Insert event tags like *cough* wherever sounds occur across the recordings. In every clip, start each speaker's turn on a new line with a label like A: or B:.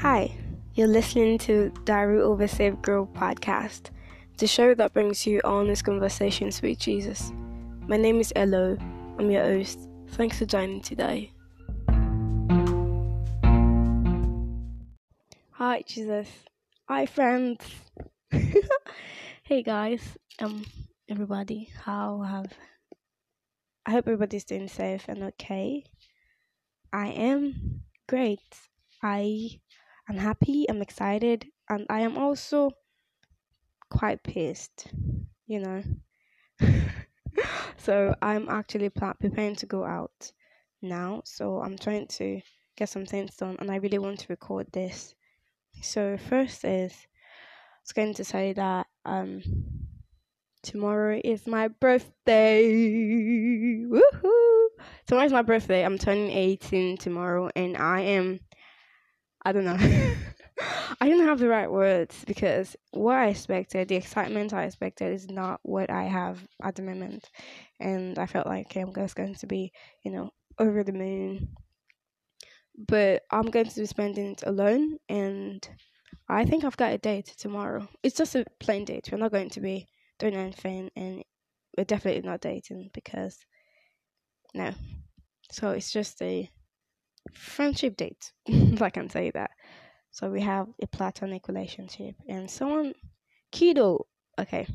A: Hi, you're listening to Diary of a Saved Girl podcast, the show that brings you honest conversations with Jesus. My name is Elo. I'm your host. Thanks for joining today. Hi, Jesus. Hi, friends. *laughs* hey, guys. Um, everybody. How have? I hope everybody's doing safe and okay. I am great. I am happy. I'm excited, and I am also quite pissed. You know. *laughs* so I'm actually preparing to go out now. So I'm trying to get some things done, and I really want to record this. So first is I was going to say that um tomorrow is my birthday. Woohoo! Tomorrow's my birthday. I'm turning 18 tomorrow, and I am. I don't know. *laughs* I didn't have the right words because what I expected, the excitement I expected, is not what I have at the moment, and I felt like okay, I'm just going to be, you know, over the moon. But I'm going to be spending it alone, and I think I've got a date tomorrow. It's just a plain date. We're not going to be doing anything, and we're definitely not dating because no. So it's just a friendship date, *laughs* if I can say that. So we have a platonic relationship, and someone, Kido, okay,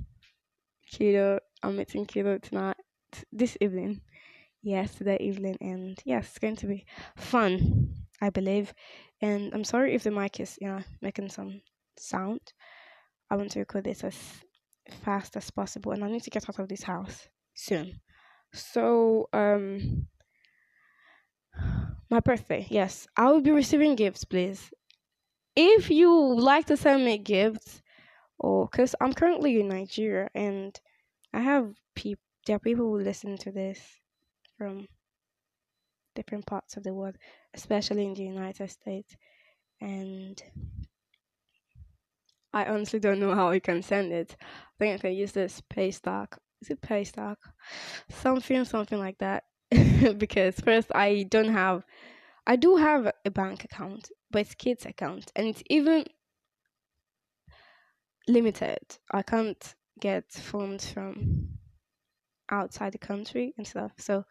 A: Kido, I'm meeting Kido tonight, this evening, yes, today evening, and yes, it's going to be fun, I believe. And I'm sorry if the mic is, you know, making some sound. I want to record this as fast as possible, and I need to get out of this house soon. So, um, my birthday, yes, I will be receiving gifts, please. If you like to send me gifts, oh, or because I'm currently in Nigeria and I have people, there are people who listen to this from different parts of the world, especially in the United States, and I honestly don't know how you can send it. I think I can use this Paystack. Is it Paystack? Something, something like that. *laughs* because first, I don't have. I do have a bank account, but it's kids' account, and it's even limited. I can't get funds from outside the country and stuff. So,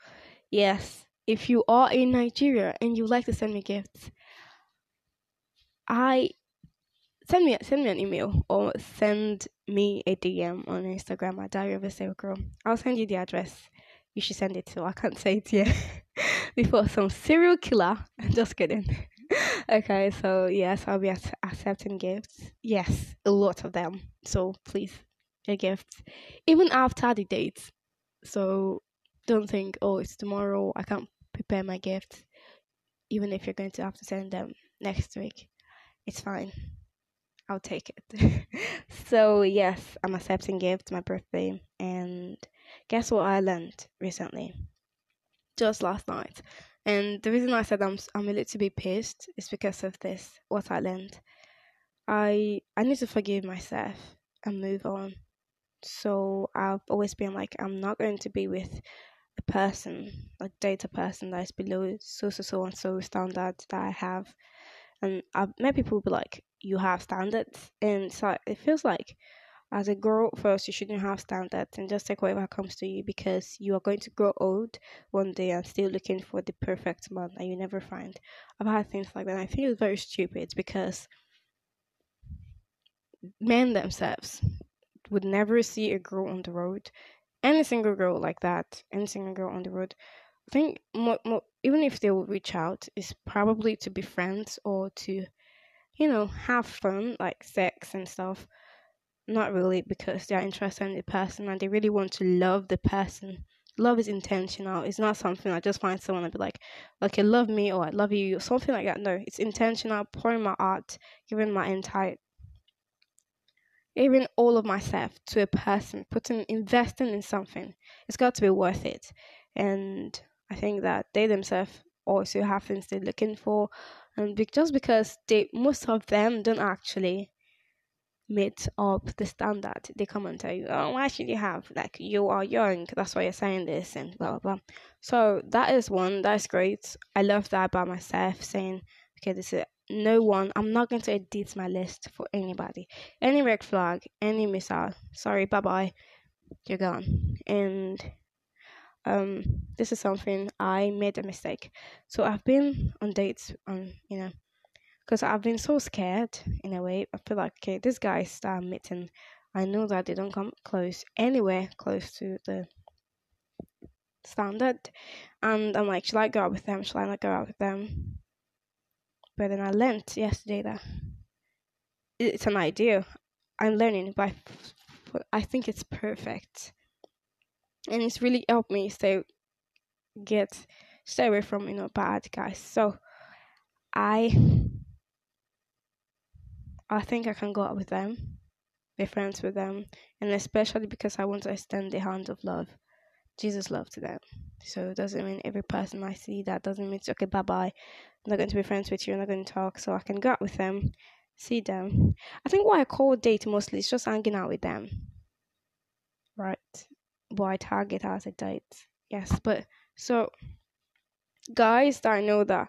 A: yes, if you are in Nigeria and you like to send me gifts, I send me send me an email or send me a DM on Instagram at Diary of a Saved Girl. I'll send you the address. You should send it to. I can't say it here *laughs* before some serial killer. *laughs* Just kidding. *laughs* okay, so yes, I'll be accepting gifts. Yes, a lot of them. So please, your gifts, even after the date. So don't think, oh, it's tomorrow. I can't prepare my gifts. Even if you're going to have to send them next week, it's fine. I'll take it. so yes, I'm accepting gifts my birthday and guess what I learned recently? Just last night. And the reason I said I'm I'm a little bit pissed is because of this, what I learned. I I need to forgive myself and move on. So I've always been like I'm not going to be with a person, like date a person that is below so so so and so standard that I have. And I've met people be like, you have standards and so it feels like as a girl first you shouldn't have standards and just take whatever comes to you because you are going to grow old one day and still looking for the perfect man that you never find i've had things like that i think it's very stupid because men themselves would never see a girl on the road any single girl like that any single girl on the road i think more, more, even if they will reach out it's probably to be friends or to you know, have fun, like sex and stuff. Not really because they're interested in the person and they really want to love the person. Love is intentional. It's not something I just find someone and be like, okay, love me or I love you, or something like that. No, it's intentional, pouring my art, giving my entire even all of myself to a person, putting investing in something. It's got to be worth it. And I think that they themselves also have things they're looking for and just because they most of them don't actually meet up the standard they come and tell you oh why should you have like you are young that's why you're saying this and blah blah blah so that is one that's great i love that about myself saying okay this is no one. I'm not going to edit my list for anybody. Any red flag, any missile. Sorry, bye bye. You're gone. And um, this is something I made a mistake. So I've been on dates on you know because I've been so scared in a way. I feel like okay, this guy is start meeting. I know that they don't come close anywhere close to the standard, and I'm like, should I go out with them? Should I not go out with them? But then I learned yesterday that it's an idea. I'm learning, but I think it's perfect, and it's really helped me stay get stay away from you know bad guys. So I I think I can go out with them, be friends with them, and especially because I want to extend the hand of love, Jesus' love to them. So it doesn't mean every person I see that doesn't mean it's okay, bye bye. I'm not going to be friends with you, I'm not going to talk, so I can go out with them, see them. I think what I call date mostly is just hanging out with them. Right. What I target as a date. Yes, but so guys that I know that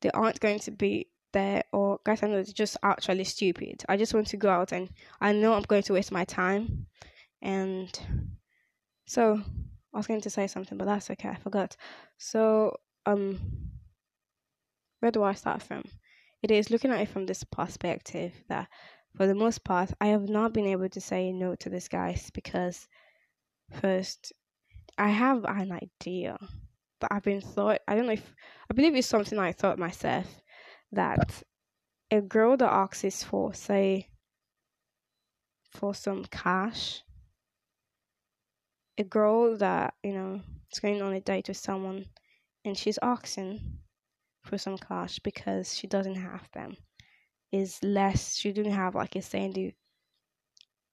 A: they aren't going to be there or guys I know it's just actually stupid. I just want to go out and I know I'm going to waste my time. And so I was going to say something, but that's okay, I forgot. So um where do I start from? It is looking at it from this perspective that for the most part I have not been able to say no to this guys because first I have an idea. that I've been thought I don't know if I believe it's something I thought myself that a girl that asks for, say, for some cash, a girl that, you know, is going on a date with someone and she's asking for some cash because she doesn't have them is less she didn't have like a the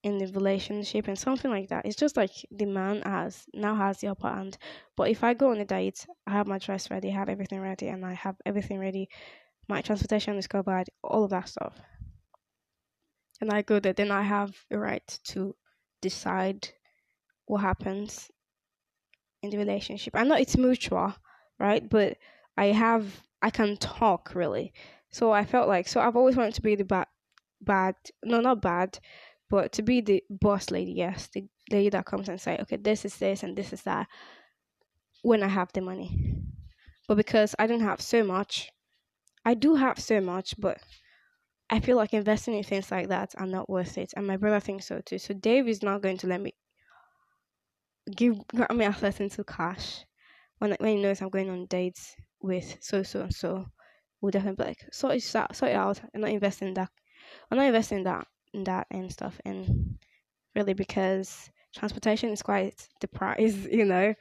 A: in the relationship and something like that. It's just like the man has now has the upper hand. But if I go on a date, I have my dress ready, I have everything ready, and I have everything ready my transportation is covered, all of that stuff. And I go there, then I have the right to decide what happens in the relationship. I know it's mutual, right? But I have, I can talk really. So I felt like, so I've always wanted to be the bad, bad, no, not bad, but to be the boss lady, yes, the lady that comes and say, okay, this is this and this is that when I have the money. But because I don't have so much, I do have so much, but I feel like investing in things like that are not worth it. And my brother thinks so too. So Dave is not going to let me give grant me access into cash when when he knows I'm going on dates with so so and so. We'll definitely be like sort it out, sort it out. I'm not investing in that. I'm not investing in that in that and stuff. And really because transportation is quite the price, *laughs* you know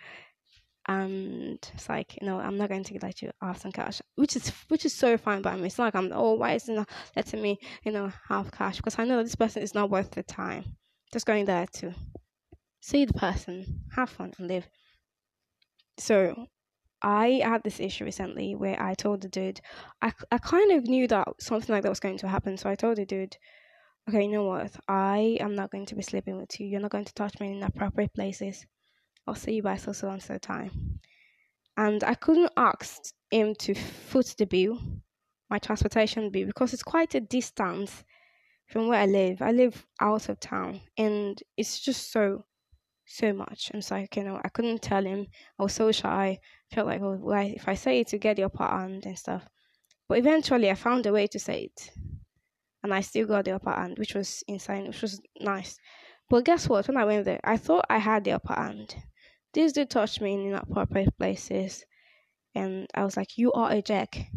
A: and it's like you know I'm not going to let you have some cash, which is which is so fine by me. It's like I'm oh why isn't not letting me you know have cash because I know this person is not worth the time. Just going there to see the person, have fun, and live. So I had this issue recently where I told the dude I I kind of knew that something like that was going to happen, so I told the dude. Okay, you know what? I am not going to be sleeping with you. You're not going to touch me in inappropriate places I'll see you by so so and so time. And I couldn't ask him to foot the bill, my transportation bill, because it's quite a distance from where I live. I live out of town and it's just so so much. And so like, you know, I couldn't tell him. I was so shy. I felt like, oh, well, if I say it to get the upper hand and stuff. But eventually I found a way to say it. And I still got the upper hand, which was insane, which was nice. But guess what? When I went there, I thought I had the upper hand. This dude touched me in inappropriate places, and I was like, "You are a jack."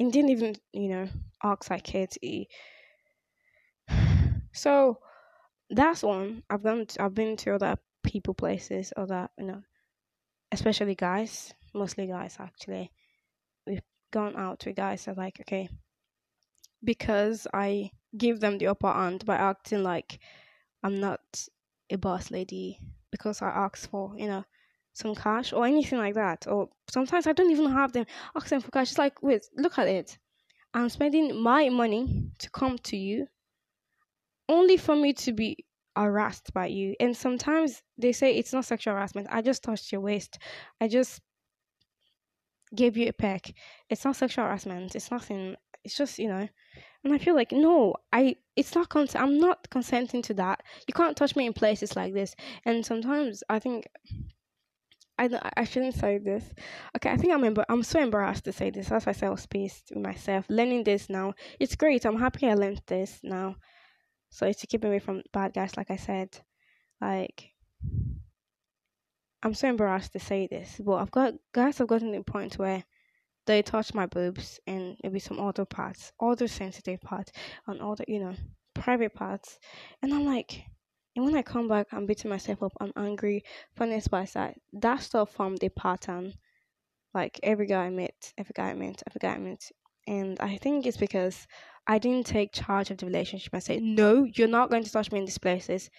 A: And didn't even, you know, ask like Katie. *sighs* So that's one. I've gone. To, I've been to other people places, other you know, especially guys, mostly guys actually. We've gone out with guys that like okay, because I give them the upper hand by acting like I'm not a boss lady because I ask for, you know, some cash or anything like that. Or sometimes I don't even have them. Ask them for cash. It's like, wait, look at it. I'm spending my money to come to you only for me to be harassed by you. And sometimes they say it's not sexual harassment. I just touched your waist. I just gave you a peck. It's not sexual harassment. It's nothing. It's just you know, and I feel like no, I it's not consent. I'm not consenting to that. You can't touch me in places like this. And sometimes I think I I shouldn't say this. Okay, I think I'm embar- I'm so embarrassed to say this. That's why I was pissed with myself. Learning this now, it's great. I'm happy I learned this now. So it's to keep away from bad guys, like I said. Like I'm so embarrassed to say this, but I've got guys I've gotten to the point where they touch my boobs and maybe some other parts, other sensitive parts, and other you know private parts, and I'm like, and when I come back, I'm beating myself up. I'm angry. Funniest part is that stuff formed a pattern. Like every guy I met, every guy I met, every guy I met, and I think it's because I didn't take charge of the relationship I say, no, you're not going to touch me in these places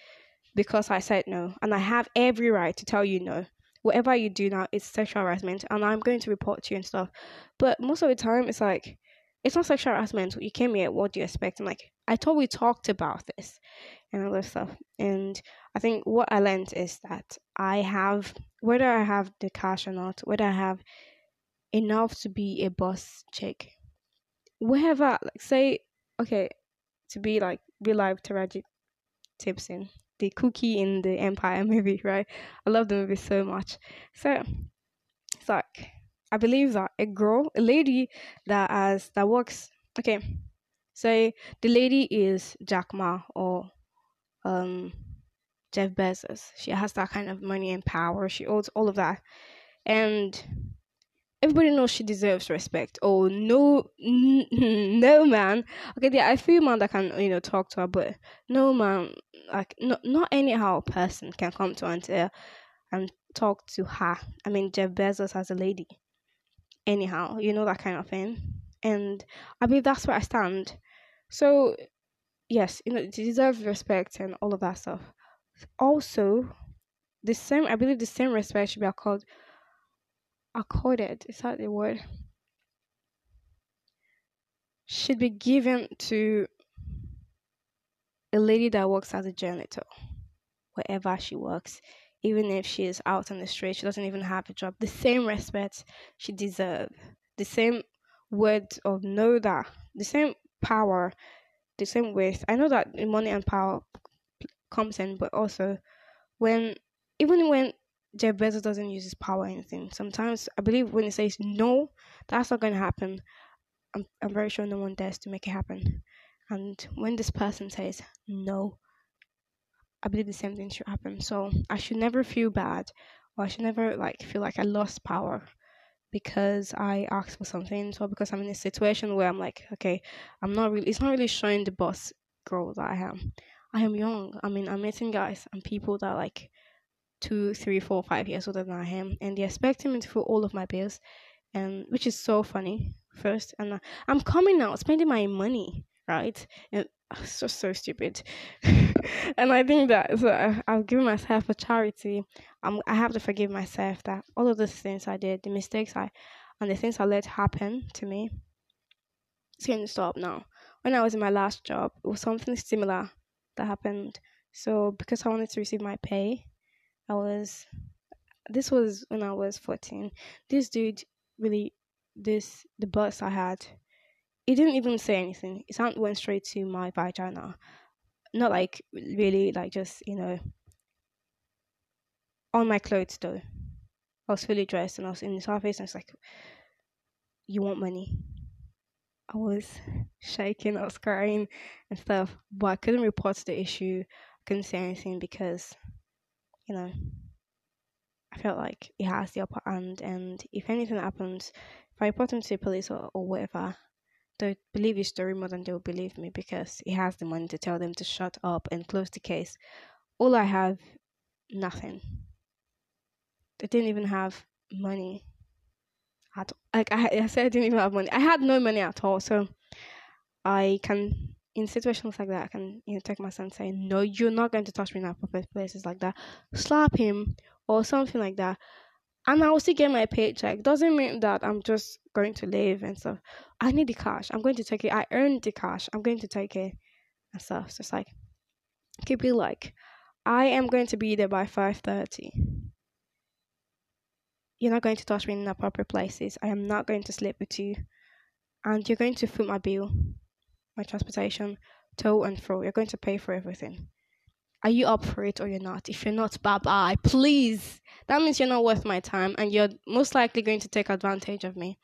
A: because I said no. And I have every right to tell you no. Whatever you do now is sexual harassment and I'm going to report to you and stuff. But most of the time, it's like, it's not sexual harassment. You came here, what do you expect? I'm like, I thought we talked about this and all this stuff. And I think what I learned is that I have, whether I have the cash or not, whether I have enough to be a boss chick, wherever, like, say, okay, to be like real life Taraji Tipson, the cookie in the Empire *laughs* movie, right? I love the movie so much. So it's like I believe that a girl, a lady that has that works. Okay, say the lady is Jack Ma or um Jeff Bezos. She has that kind of money and power. She owns all of that, and everybody knows she deserves respect. Oh no, n- *laughs* no man. Okay, there are a few man that can you know talk to her, but no man, like not not anyhow a person can come to her and, talk to her. I mean, Jeff Bezos as a lady. Anyhow, you know that kind of thing, and I believe that's where I stand. So, yes, you know, she deserves respect and all of that stuff. Also, the same, I believe, the same respect should be accorded accorded is that the word should be given to a lady that works as a janitor wherever she works even if she is out on the street she doesn't even have a job the same respect she deserves the same word of know that the same power the same weight i know that money and power comes in but also when even when Jeff Bezos doesn't use his power or anything. Sometimes I believe when he says no, that's not going to happen. I'm, I'm very sure no one dares to make it happen. And when this person says no, I believe the same thing should happen. So I should never feel bad or I should never like feel like I lost power because I asked for something or because I'm in a situation where I'm like, okay, I'm not really it's not really showing the boss girl that I am. I am young. I mean I'm meeting guys and people that are like two, three, four, five years older than I am, and they expect me to fill all of my bills, and which is so funny. First, and uh, I'm coming out spending my money, right? And uh, so so stupid. *laughs* and I think that so I, I've given myself a charity. I'm I have to forgive myself that all of the things I did, the mistakes I, and the things I let happen to me. It's going to stop now. When I was in my last job, it was something similar that happened. So because I wanted to receive my pay, I was this was when I was 14. This dude really this the bus I had he didn't even say anything. His hand went straight to my vagina. Not like really like just, you know on my clothes though. I was fully dressed and I was in his office and I was like You want money? I was *laughs* shaking, I was crying and stuff. But I couldn't report the issue. I couldn't say anything because you know, I felt like he has the upper hand, and if anything happens, if I report him to the police or, or whatever, they'll believe his story more than they'll believe me because he has the money to tell them to shut up and close the case. All I have, nothing. They didn't even have money at like I, I said I didn't even have money. I had no money at all, so I can in situations like that, I can you know take my son and say, "No, you're not going to touch me in public places like that." Slap him or something like that, and I will still get my paycheck. Doesn't mean that I'm just going to live and stuff. I need the cash. I'm going to take it. I earned the cash. I'm going to take it and stuff. So it's like keep it like I am going to be there by five thirty. You're not going to touch me in inappropriate places. I am not going to sleep with you. and you're going to foot my bill, my transportation, to and fro. You're going to pay for everything. Are you up for it or you're not? If you're not, bye bye. Please. That means you're not worth my time and you're most likely going to take advantage of me.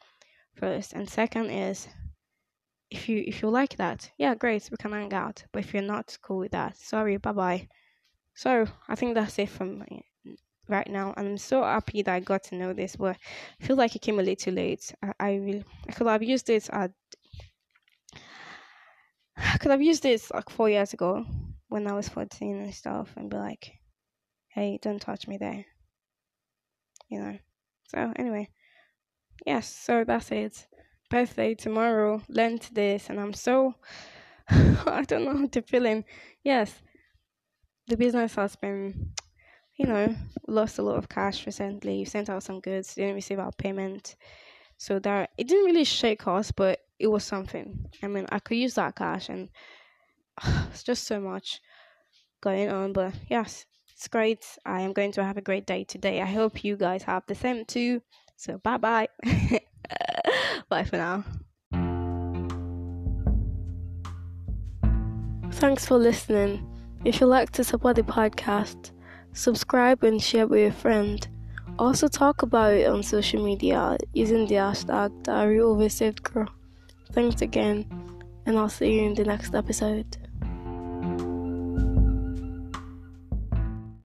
A: First. And second is if you if you like that, yeah, great, we can hang out. But if you're not cool with that, sorry, bye bye. So I think that's it from me right now, and I'm so happy that I got to know this. But I feel like it came a little late. I, I really I could have used it at I could have used this like four years ago when I was 14 and stuff and be like, hey, don't touch me there. You know. So, anyway, yes, so that's it. Birthday tomorrow, learned this, and I'm so, *laughs* I don't know how to feel in. Yes, the business has been, you know, lost a lot of cash recently. Sent out some goods, didn't receive our payment. So that it didn't really shake us, but it was something. I mean, I could use that cash, and uh, *sighs* it's just so much going on. But yes, it's great. I am going to have a great day today. I hope you guys have the same too. So bye bye. *laughs* bye for now. Thanks for listening. If you'd like to support the podcast, subscribe and share with a friend. Also talk about it on social media using the hashtag Diary of a Saved Girl. Thanks again, and I'll see you in the next episode.